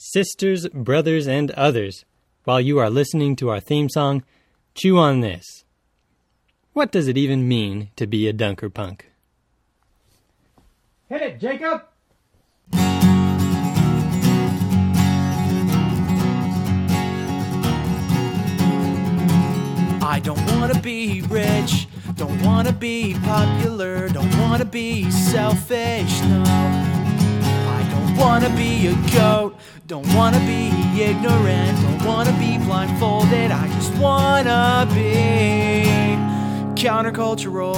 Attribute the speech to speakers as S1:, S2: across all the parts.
S1: Sisters, brothers, and others, while you are listening to our theme song, chew on this. What does it even mean to be a dunker punk?
S2: Hit it, Jacob!
S3: I don't wanna be rich, don't wanna be popular, don't wanna be selfish, no. Wanna be a goat, don't wanna be ignorant, don't wanna be blindfolded, I just wanna be countercultural.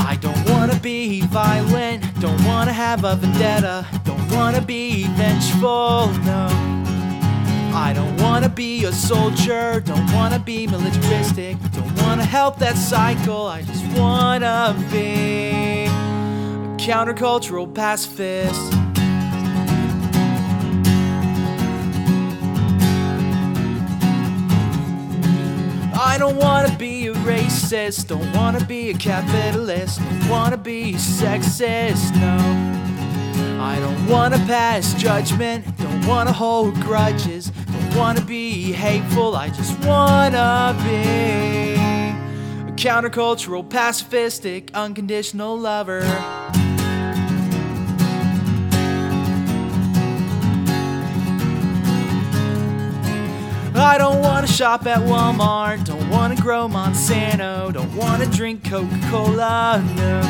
S3: I don't wanna be violent, don't wanna have a vendetta, don't wanna be vengeful, no. I don't wanna be a soldier, don't wanna be militaristic, don't wanna help that cycle, I just wanna be a countercultural pacifist. I don't wanna be a racist, don't wanna be a capitalist, don't wanna be sexist, no. I don't wanna pass judgment, don't wanna hold grudges, don't wanna be hateful, I just wanna be a countercultural, pacifistic, unconditional lover. I don't wanna shop at Walmart, don't wanna grow Monsanto, don't wanna drink Coca Cola, no.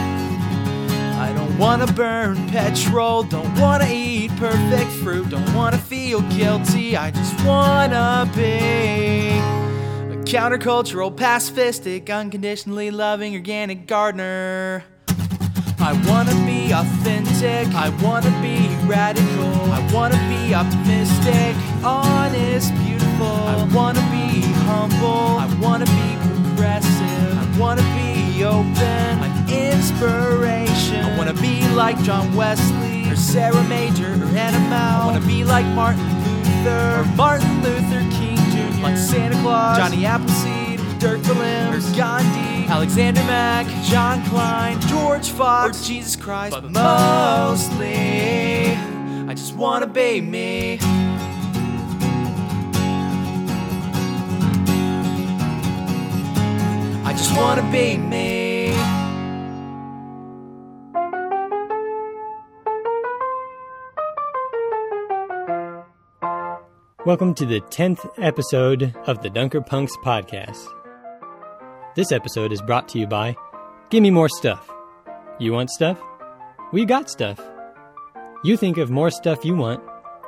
S3: I don't wanna burn petrol, don't wanna eat perfect fruit, don't wanna feel guilty, I just wanna be countercultural, pacifistic, unconditionally loving organic gardener. I wanna be authentic, I wanna be radical, I wanna be optimistic, honest, beautiful. I wanna be humble, I wanna be progressive, I wanna be open, I'm inspiration. I wanna be like John Wesley, or Sarah Major, or Anna Mow. I wanna be like Martin Luther, or Martin Luther King like Santa Claus, Johnny Appleseed, Dirk Willems, or Gandhi, Alexander Mack, John Kline, George Fox, or Jesus Christ. But mostly, I just wanna be me. I just wanna be me.
S1: Welcome to the 10th episode of the Dunker Punks podcast. This episode is brought to you by Gimme More Stuff. You want stuff? We got stuff. You think of more stuff you want,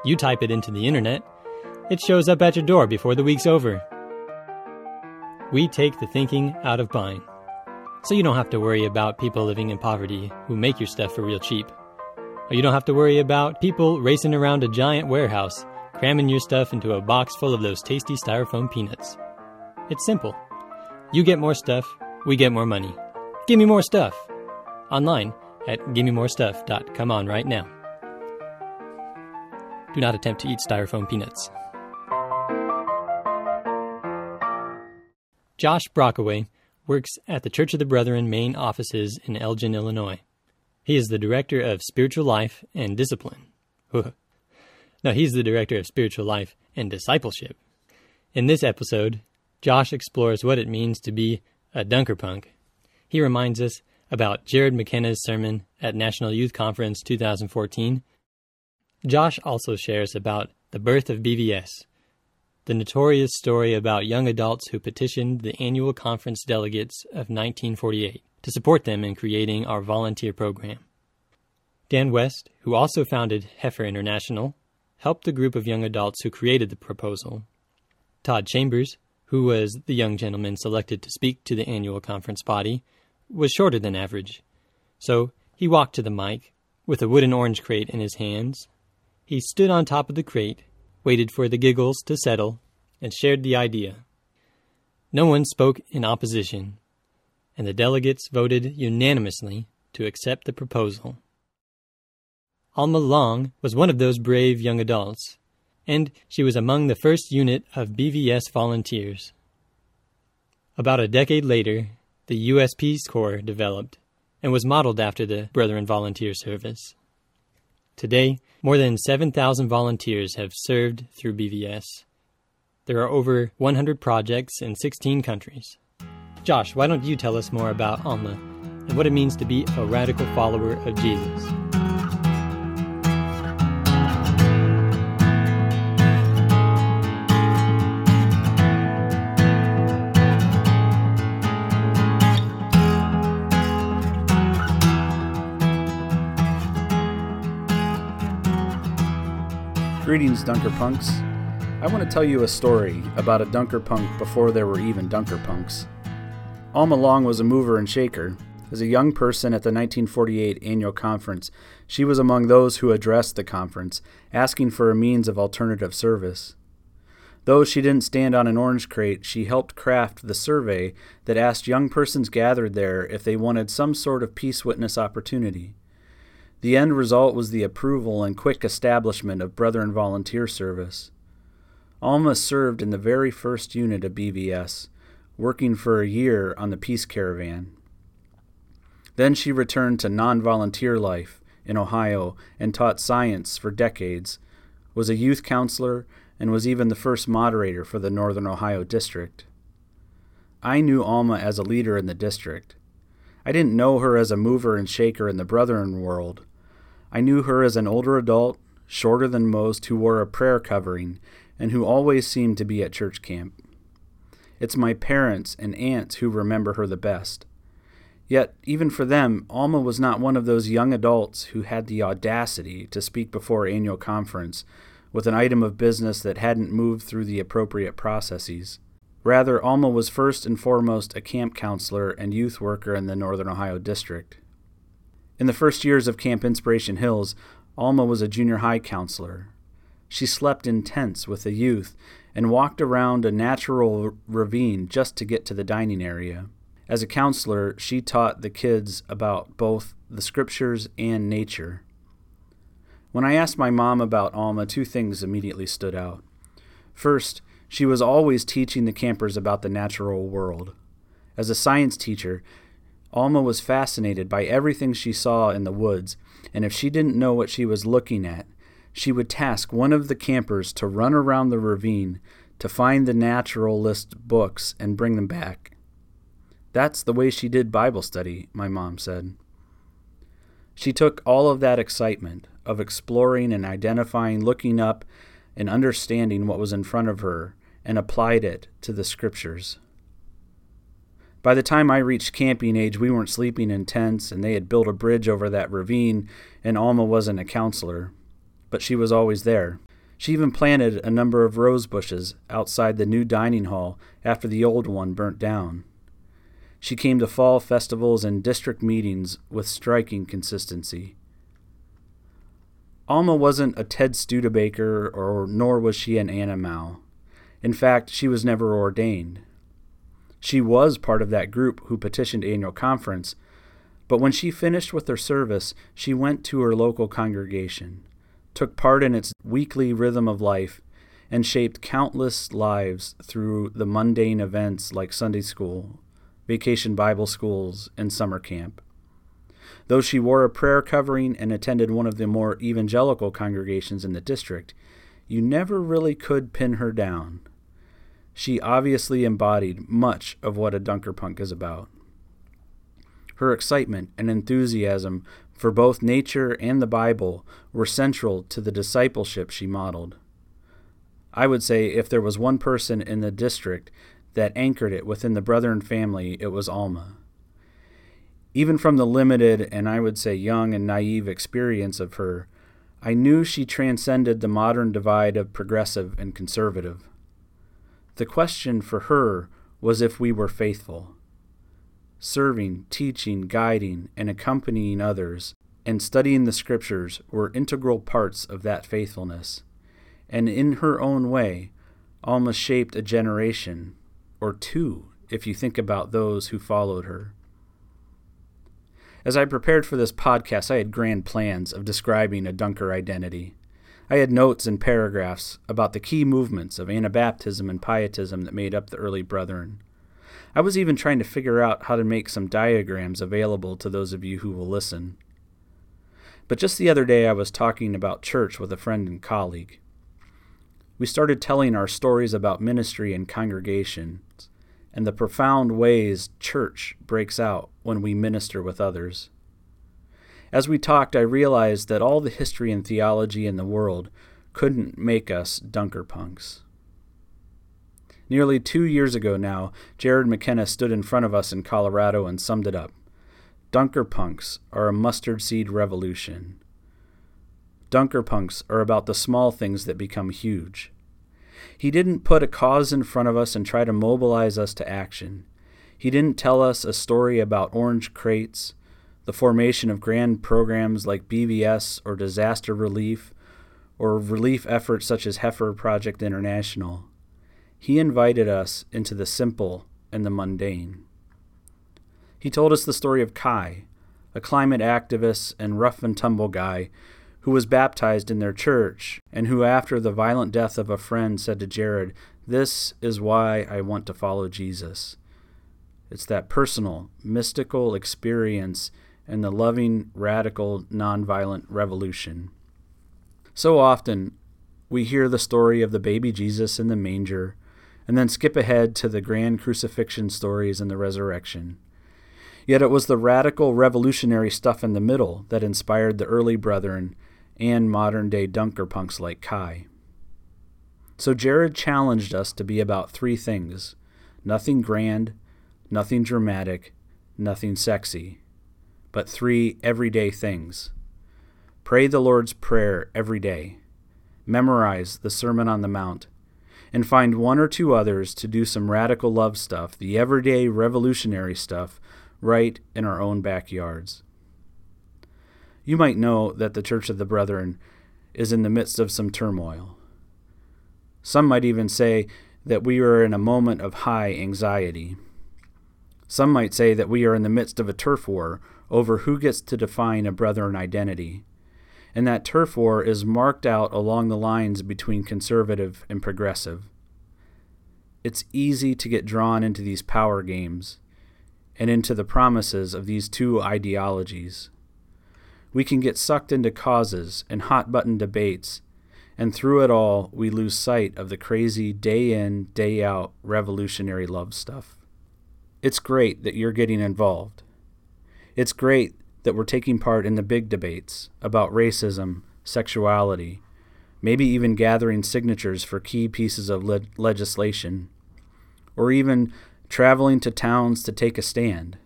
S1: you type it into the internet, it shows up at your door before the week's over. We take the thinking out of buying. So you don't have to worry about people living in poverty who make your stuff for real cheap. Or you don't have to worry about people racing around a giant warehouse cramming your stuff into a box full of those tasty styrofoam peanuts. It's simple. You get more stuff, we get more money. Give me more stuff. Online at on right now. Do not attempt to eat styrofoam peanuts. Josh Brockway works at the Church of the Brethren main offices in Elgin, Illinois. He is the director of spiritual life and discipline. no, he's the director of spiritual life and discipleship. In this episode, Josh explores what it means to be a dunker punk. He reminds us about Jared McKenna's sermon at National Youth Conference 2014. Josh also shares about the birth of BVS, the notorious story about young adults who petitioned the annual conference delegates of 1948 to support them in creating our volunteer program. Dan West, who also founded Heifer International, helped the group of young adults who created the proposal. Todd Chambers, who was the young gentleman selected to speak to the annual conference body, was shorter than average. So he walked to the mic with a wooden orange crate in his hands. He stood on top of the crate waited for the giggles to settle, and shared the idea. No one spoke in opposition, and the delegates voted unanimously to accept the proposal. Alma Long was one of those brave young adults, and she was among the first unit of BVS volunteers. About a decade later, the U.S. Peace Corps developed, and was modeled after the Brethren Volunteer Service. Today, more than 7,000 volunteers have served through BVS. There are over 100 projects in 16 countries. Josh, why don't you tell us more about Alma and what it means to be a radical follower of Jesus?
S2: Greetings, Dunker Punks. I want to tell you a story about a Dunker Punk before there were even Dunker Punks. Alma Long was a mover and shaker. As a young person at the 1948 annual conference, she was among those who addressed the conference, asking for a means of alternative service. Though she didn't stand on an orange crate, she helped craft the survey that asked young persons gathered there if they wanted some sort of peace witness opportunity. The end result was the approval and quick establishment of Brethren Volunteer Service. Alma served in the very first unit of BVS, working for a year on the Peace Caravan. Then she returned to non volunteer life in Ohio and taught science for decades, was a youth counselor, and was even the first moderator for the Northern Ohio District. I knew Alma as a leader in the district. I didn't know her as a mover and shaker in the Brethren world. I knew her as an older adult, shorter than most, who wore a prayer covering and who always seemed to be at church camp. It's my parents and aunts who remember her the best. Yet, even for them, Alma was not one of those young adults who had the audacity to speak before annual conference with an item of business that hadn't moved through the appropriate processes. Rather, Alma was first and foremost a camp counselor and youth worker in the Northern Ohio District. In the first years of Camp Inspiration Hills, Alma was a junior high counselor. She slept in tents with the youth and walked around a natural ravine just to get to the dining area. As a counselor, she taught the kids about both the scriptures and nature. When I asked my mom about Alma, two things immediately stood out. First, she was always teaching the campers about the natural world. As a science teacher, Alma was fascinated by everything she saw in the woods, and if she didn't know what she was looking at, she would task one of the campers to run around the ravine to find the naturalist books and bring them back. That's the way she did Bible study, my mom said. She took all of that excitement of exploring and identifying, looking up, and understanding what was in front of her and applied it to the scriptures. By the time I reached camping age, we weren't sleeping in tents, and they had built a bridge over that ravine, and Alma wasn't a counselor. But she was always there. She even planted a number of rose bushes outside the new dining hall after the old one burnt down. She came to fall festivals and district meetings with striking consistency. Alma wasn't a Ted Studebaker, or nor was she an Anna Mow. In fact, she was never ordained. She was part of that group who petitioned annual conference, but when she finished with her service, she went to her local congregation, took part in its weekly rhythm of life, and shaped countless lives through the mundane events like Sunday school, vacation Bible schools, and summer camp. Though she wore a prayer covering and attended one of the more evangelical congregations in the district, you never really could pin her down. She obviously embodied much of what a Dunkerpunk is about. Her excitement and enthusiasm for both nature and the Bible were central to the discipleship she modeled. I would say if there was one person in the district that anchored it within the Brethren family, it was Alma. Even from the limited and I would say young and naive experience of her, I knew she transcended the modern divide of progressive and conservative. The question for her was if we were faithful. Serving, teaching, guiding, and accompanying others, and studying the Scriptures were integral parts of that faithfulness. And in her own way, Alma shaped a generation, or two, if you think about those who followed her. As I prepared for this podcast, I had grand plans of describing a Dunker identity. I had notes and paragraphs about the key movements of Anabaptism and Pietism that made up the early Brethren. I was even trying to figure out how to make some diagrams available to those of you who will listen. But just the other day, I was talking about church with a friend and colleague. We started telling our stories about ministry and congregations and the profound ways church breaks out when we minister with others. As we talked, I realized that all the history and theology in the world couldn't make us dunker punks. Nearly two years ago now, Jared McKenna stood in front of us in Colorado and summed it up. Dunker punks are a mustard seed revolution. Dunker punks are about the small things that become huge. He didn't put a cause in front of us and try to mobilize us to action. He didn't tell us a story about orange crates, the formation of grand programs like BVS or disaster relief, or relief efforts such as Heifer Project International. He invited us into the simple and the mundane. He told us the story of Kai, a climate activist and rough and tumble guy who was baptized in their church and who, after the violent death of a friend, said to Jared, This is why I want to follow Jesus. It's that personal, mystical experience and the loving, radical, nonviolent revolution. So often, we hear the story of the baby Jesus in the manger and then skip ahead to the grand crucifixion stories and the resurrection. Yet it was the radical, revolutionary stuff in the middle that inspired the early brethren and modern day dunker punks like Kai. So Jared challenged us to be about three things nothing grand, nothing dramatic, nothing sexy, but three everyday things. Pray the Lord's Prayer every day. Memorize the Sermon on the Mount. And find one or two others to do some radical love stuff, the everyday revolutionary stuff, right in our own backyards. You might know that the Church of the Brethren is in the midst of some turmoil. Some might even say that we are in a moment of high anxiety. Some might say that we are in the midst of a turf war over who gets to define a Brethren identity and that turf war is marked out along the lines between conservative and progressive. It's easy to get drawn into these power games and into the promises of these two ideologies. We can get sucked into causes and hot button debates, and through it all, we lose sight of the crazy day in, day out revolutionary love stuff. It's great that you're getting involved. It's great that we're taking part in the big debates about racism, sexuality, maybe even gathering signatures for key pieces of le- legislation, or even traveling to towns to take a stand.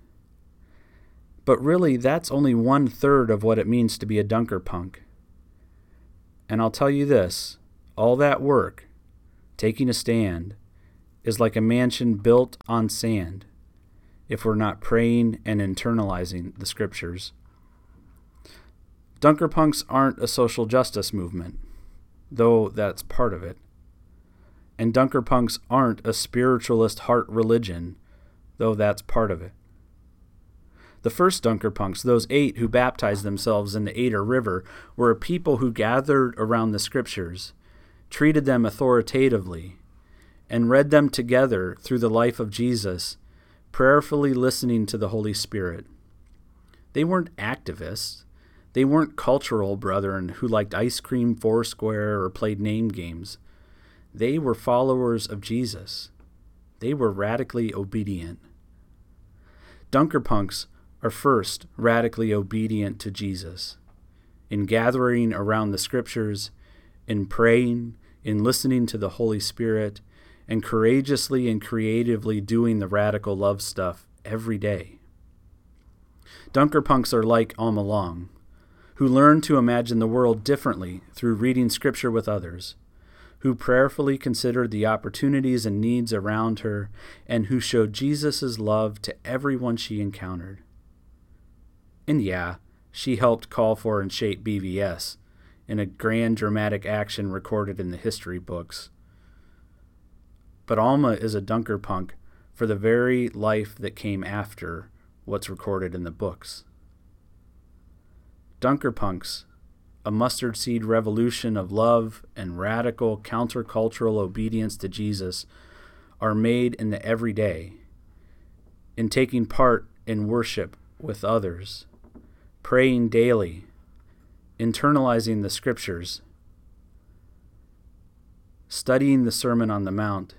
S2: But really, that's only one third of what it means to be a dunker punk. And I'll tell you this all that work, taking a stand, is like a mansion built on sand if we're not praying and internalizing the scriptures. Dunkerpunks aren't a social justice movement, though that's part of it. And Dunkerpunks aren't a spiritualist heart religion, though that's part of it. The first Dunkerpunks, those eight who baptized themselves in the Eder River, were a people who gathered around the scriptures, treated them authoritatively, and read them together through the life of Jesus prayerfully listening to the Holy Spirit. They weren't activists. They weren't cultural brethren who liked ice cream foursquare or played name games. They were followers of Jesus. They were radically obedient. Dunkerpunks are first radically obedient to Jesus. In gathering around the scriptures, in praying, in listening to the Holy Spirit, and courageously and creatively doing the radical love stuff every day. Dunker punks are like Alma Long, who learn to imagine the world differently through reading Scripture with others, who prayerfully considered the opportunities and needs around her, and who showed Jesus' love to everyone she encountered. And yeah, she helped call for and shape BVS in a grand dramatic action recorded in the history books but Alma is a dunker punk for the very life that came after what's recorded in the books. Dunker punks, a mustard seed revolution of love and radical countercultural obedience to Jesus, are made in the everyday, in taking part in worship with others, praying daily, internalizing the scriptures, studying the Sermon on the Mount,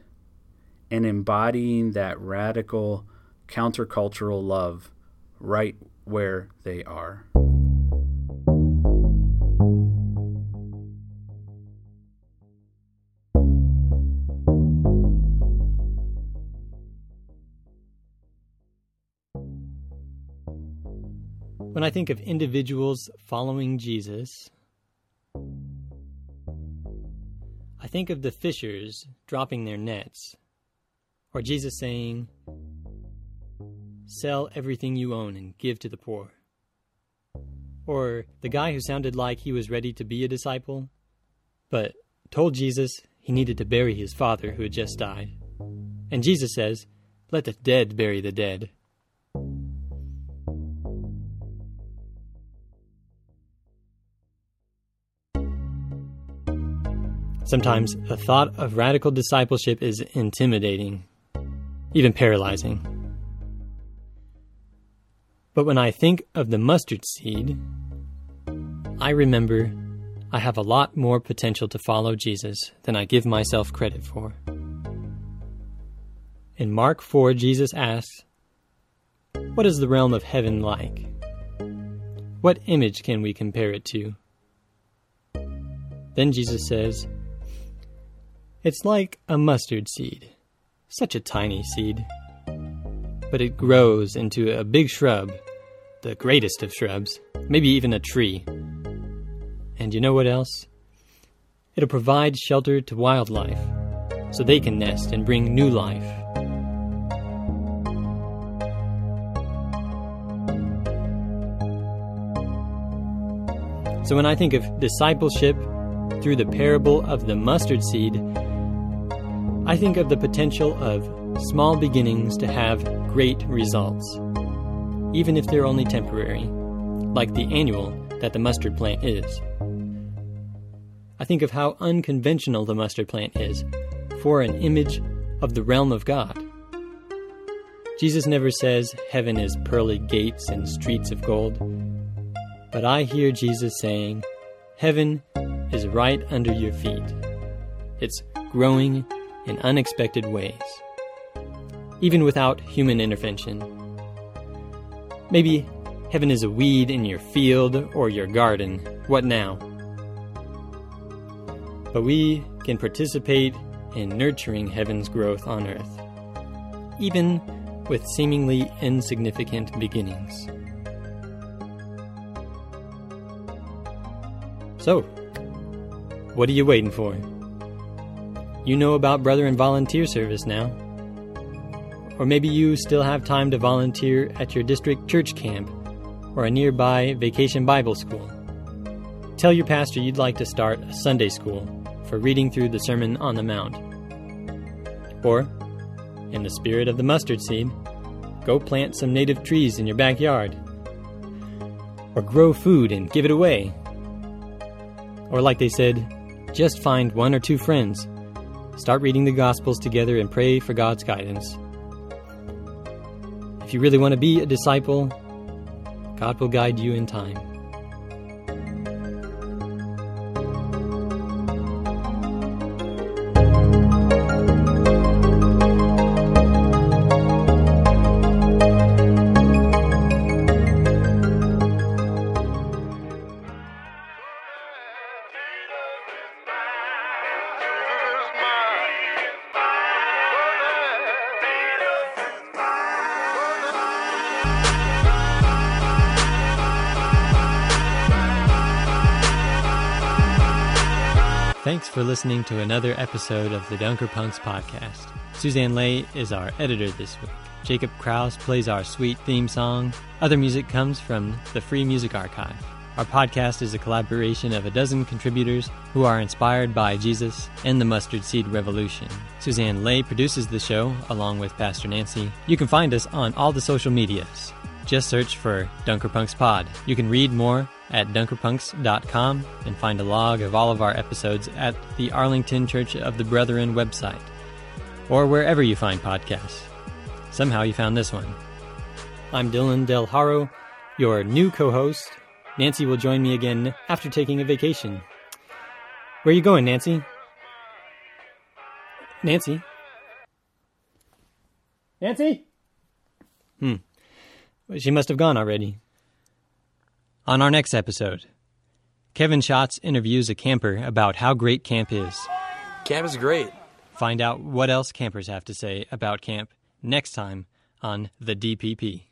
S2: and embodying that radical countercultural love right where they are.
S1: When I think of individuals following Jesus, I think of the fishers dropping their nets, or Jesus saying, Sell everything you own and give to the poor. Or the guy who sounded like he was ready to be a disciple, but told Jesus he needed to bury his father who had just died. And Jesus says, Let the dead bury the dead. Sometimes the thought of radical discipleship is intimidating, even paralyzing. But when I think of the mustard seed, I remember I have a lot more potential to follow Jesus than I give myself credit for. In Mark 4, Jesus asks, What is the realm of heaven like? What image can we compare it to? Then Jesus says, it's like a mustard seed. Such a tiny seed. But it grows into a big shrub, the greatest of shrubs, maybe even a tree. And you know what else? It'll provide shelter to wildlife, so they can nest and bring new life. So when I think of discipleship through the parable of the mustard seed, I think of the potential of small beginnings to have great results, even if they're only temporary, like the annual that the mustard plant is. I think of how unconventional the mustard plant is for an image of the realm of God. Jesus never says heaven is pearly gates and streets of gold, but I hear Jesus saying, Heaven is right under your feet. It's growing in unexpected ways, even without human intervention. Maybe heaven is a weed in your field or your garden. What now? But we can participate in nurturing heaven's growth on earth, even with seemingly insignificant beginnings. So, what are you waiting for? You know about Brethren Volunteer Service now. Or maybe you still have time to volunteer at your district church camp or a nearby vacation Bible school. Tell your pastor you'd like to start a Sunday school for reading through the Sermon on the Mount. Or, in the spirit of the mustard seed, go plant some native trees in your backyard. Or grow food and give it away. Or, like they said, just find one or two friends Start reading the Gospels together and pray for God's guidance. If you really want to be a disciple, God will guide you in time. Thanks for listening to another episode of the Dunker Punks podcast. Suzanne Lay is our editor this week. Jacob Crouse plays our sweet theme song. Other music comes from the Free Music Archive. Our podcast is a collaboration of a dozen contributors who are inspired by Jesus and the Mustard Seed Revolution. Suzanne Lay produces the show along with Pastor Nancy. You can find us on all the social medias. Just search for Dunker Punks Pod. You can read more at dunkerpunks.com and find a log of all of our episodes at the Arlington Church of the Brethren website or wherever you find podcasts. Somehow you found this one. I'm Dylan Del Haro, your new co host. Nancy will join me again after taking a vacation. Where are you going, Nancy? Nancy? Nancy? Hmm. She must have gone already. On our next episode, Kevin Schatz interviews a camper about how great camp is.
S4: Camp is great.
S1: Find out what else campers have to say about camp next time on the DPP.